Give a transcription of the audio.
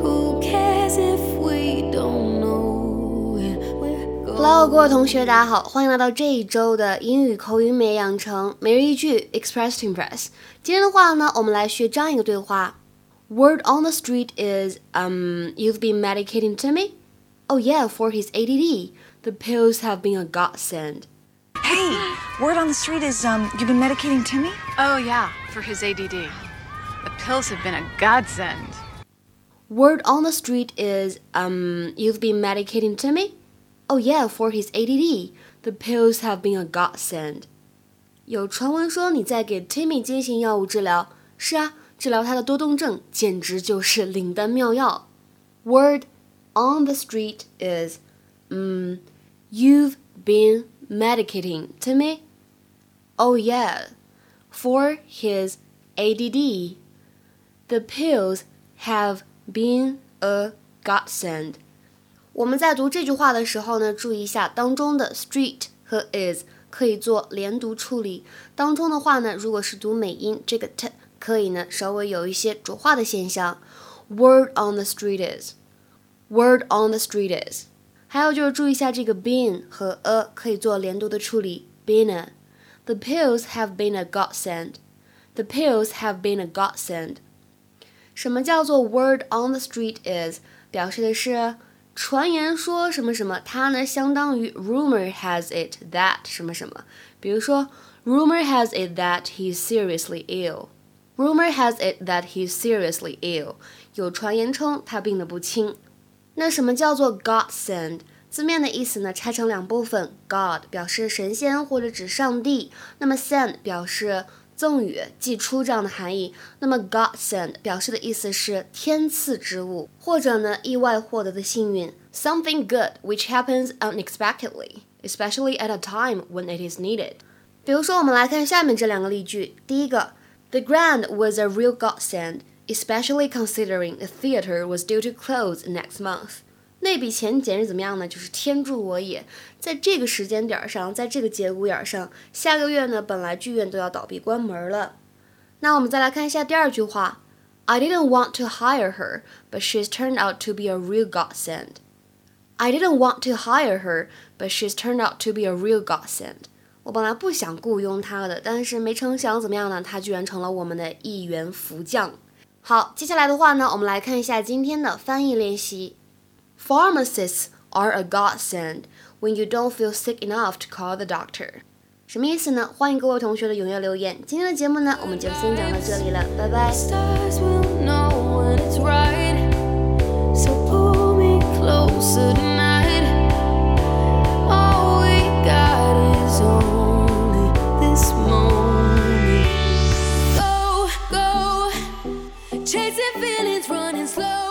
Who cares if we don't know Hello，各位同学，大家好，欢迎来到这一周的英语口语美养成每日一句 Express to Impress。今天的话呢，我们来学这样一个对话。Word on the street is, um, you've been medicating Timmy? Oh yeah, for his ADD. The pills have been a godsend. Hey, word on the street is, um, you've been medicating Timmy? Oh yeah, for his ADD The pills have been a godsend. Word on the street is, um, you've been medicating Timmy? Oh yeah, for his ADD. The pills have been a godsend. 有传闻说你在给 Timmy 进行药物治疗。是啊，治疗他的多动症简直就是灵丹妙药。Word on the street is, um, you've been medicating Timmy? Oh yeah, for his ADD. The pills have been a godsend. 我们在读这句话的时候呢，注意一下当中的 street 和 is 可以做连读处理。当中的话呢，如果是读美音，这个 t 可以呢稍微有一些浊化的现象。Word on the street is, word on the street is。还有就是注意一下这个 been 和 a 可以做连读的处理。Been a, the pills have been a godsend. The pills have been a godsend. 什么叫做 word on the street is？表示的是传言说什么什么，它呢相当于 rumor has it that 什么什么。比如说，rumor has it that he's seriously ill。Rumor has it that he's seriously ill。有传言称他病得不轻。那什么叫做 God send？字面的意思呢拆成两部分，God 表示神仙或者指上帝，那么 send 表示赠予、寄出这样的含义。那么 God send 表示的意思是天赐之物，或者呢意外获得的幸运，something good which happens unexpectedly, especially at a time when it is needed。比如说，我们来看下面这两个例句。第一个，The grant was a real godsend, especially considering the theater was due to close next month。 那笔钱简直怎么样呢？就是天助我也！在这个时间点上，在这个节骨眼上，下个月呢，本来剧院都要倒闭关门了。那我们再来看一下第二句话：I didn't want to hire her, but she's turned out to be a real godsend. I didn't want to hire her, but she's turned out to be a real godsend. 我本来不想雇佣她的，但是没成想怎么样呢？她居然成了我们的一员福将。好，接下来的话呢，我们来看一下今天的翻译练习。Pharmacists are a godsend when you don't feel sick enough to call the doctor. doctor。什么意思呢？欢迎各位同学的踊跃留言。今天的节目呢，我们就先讲到这里了，拜拜。chasing feelings running slow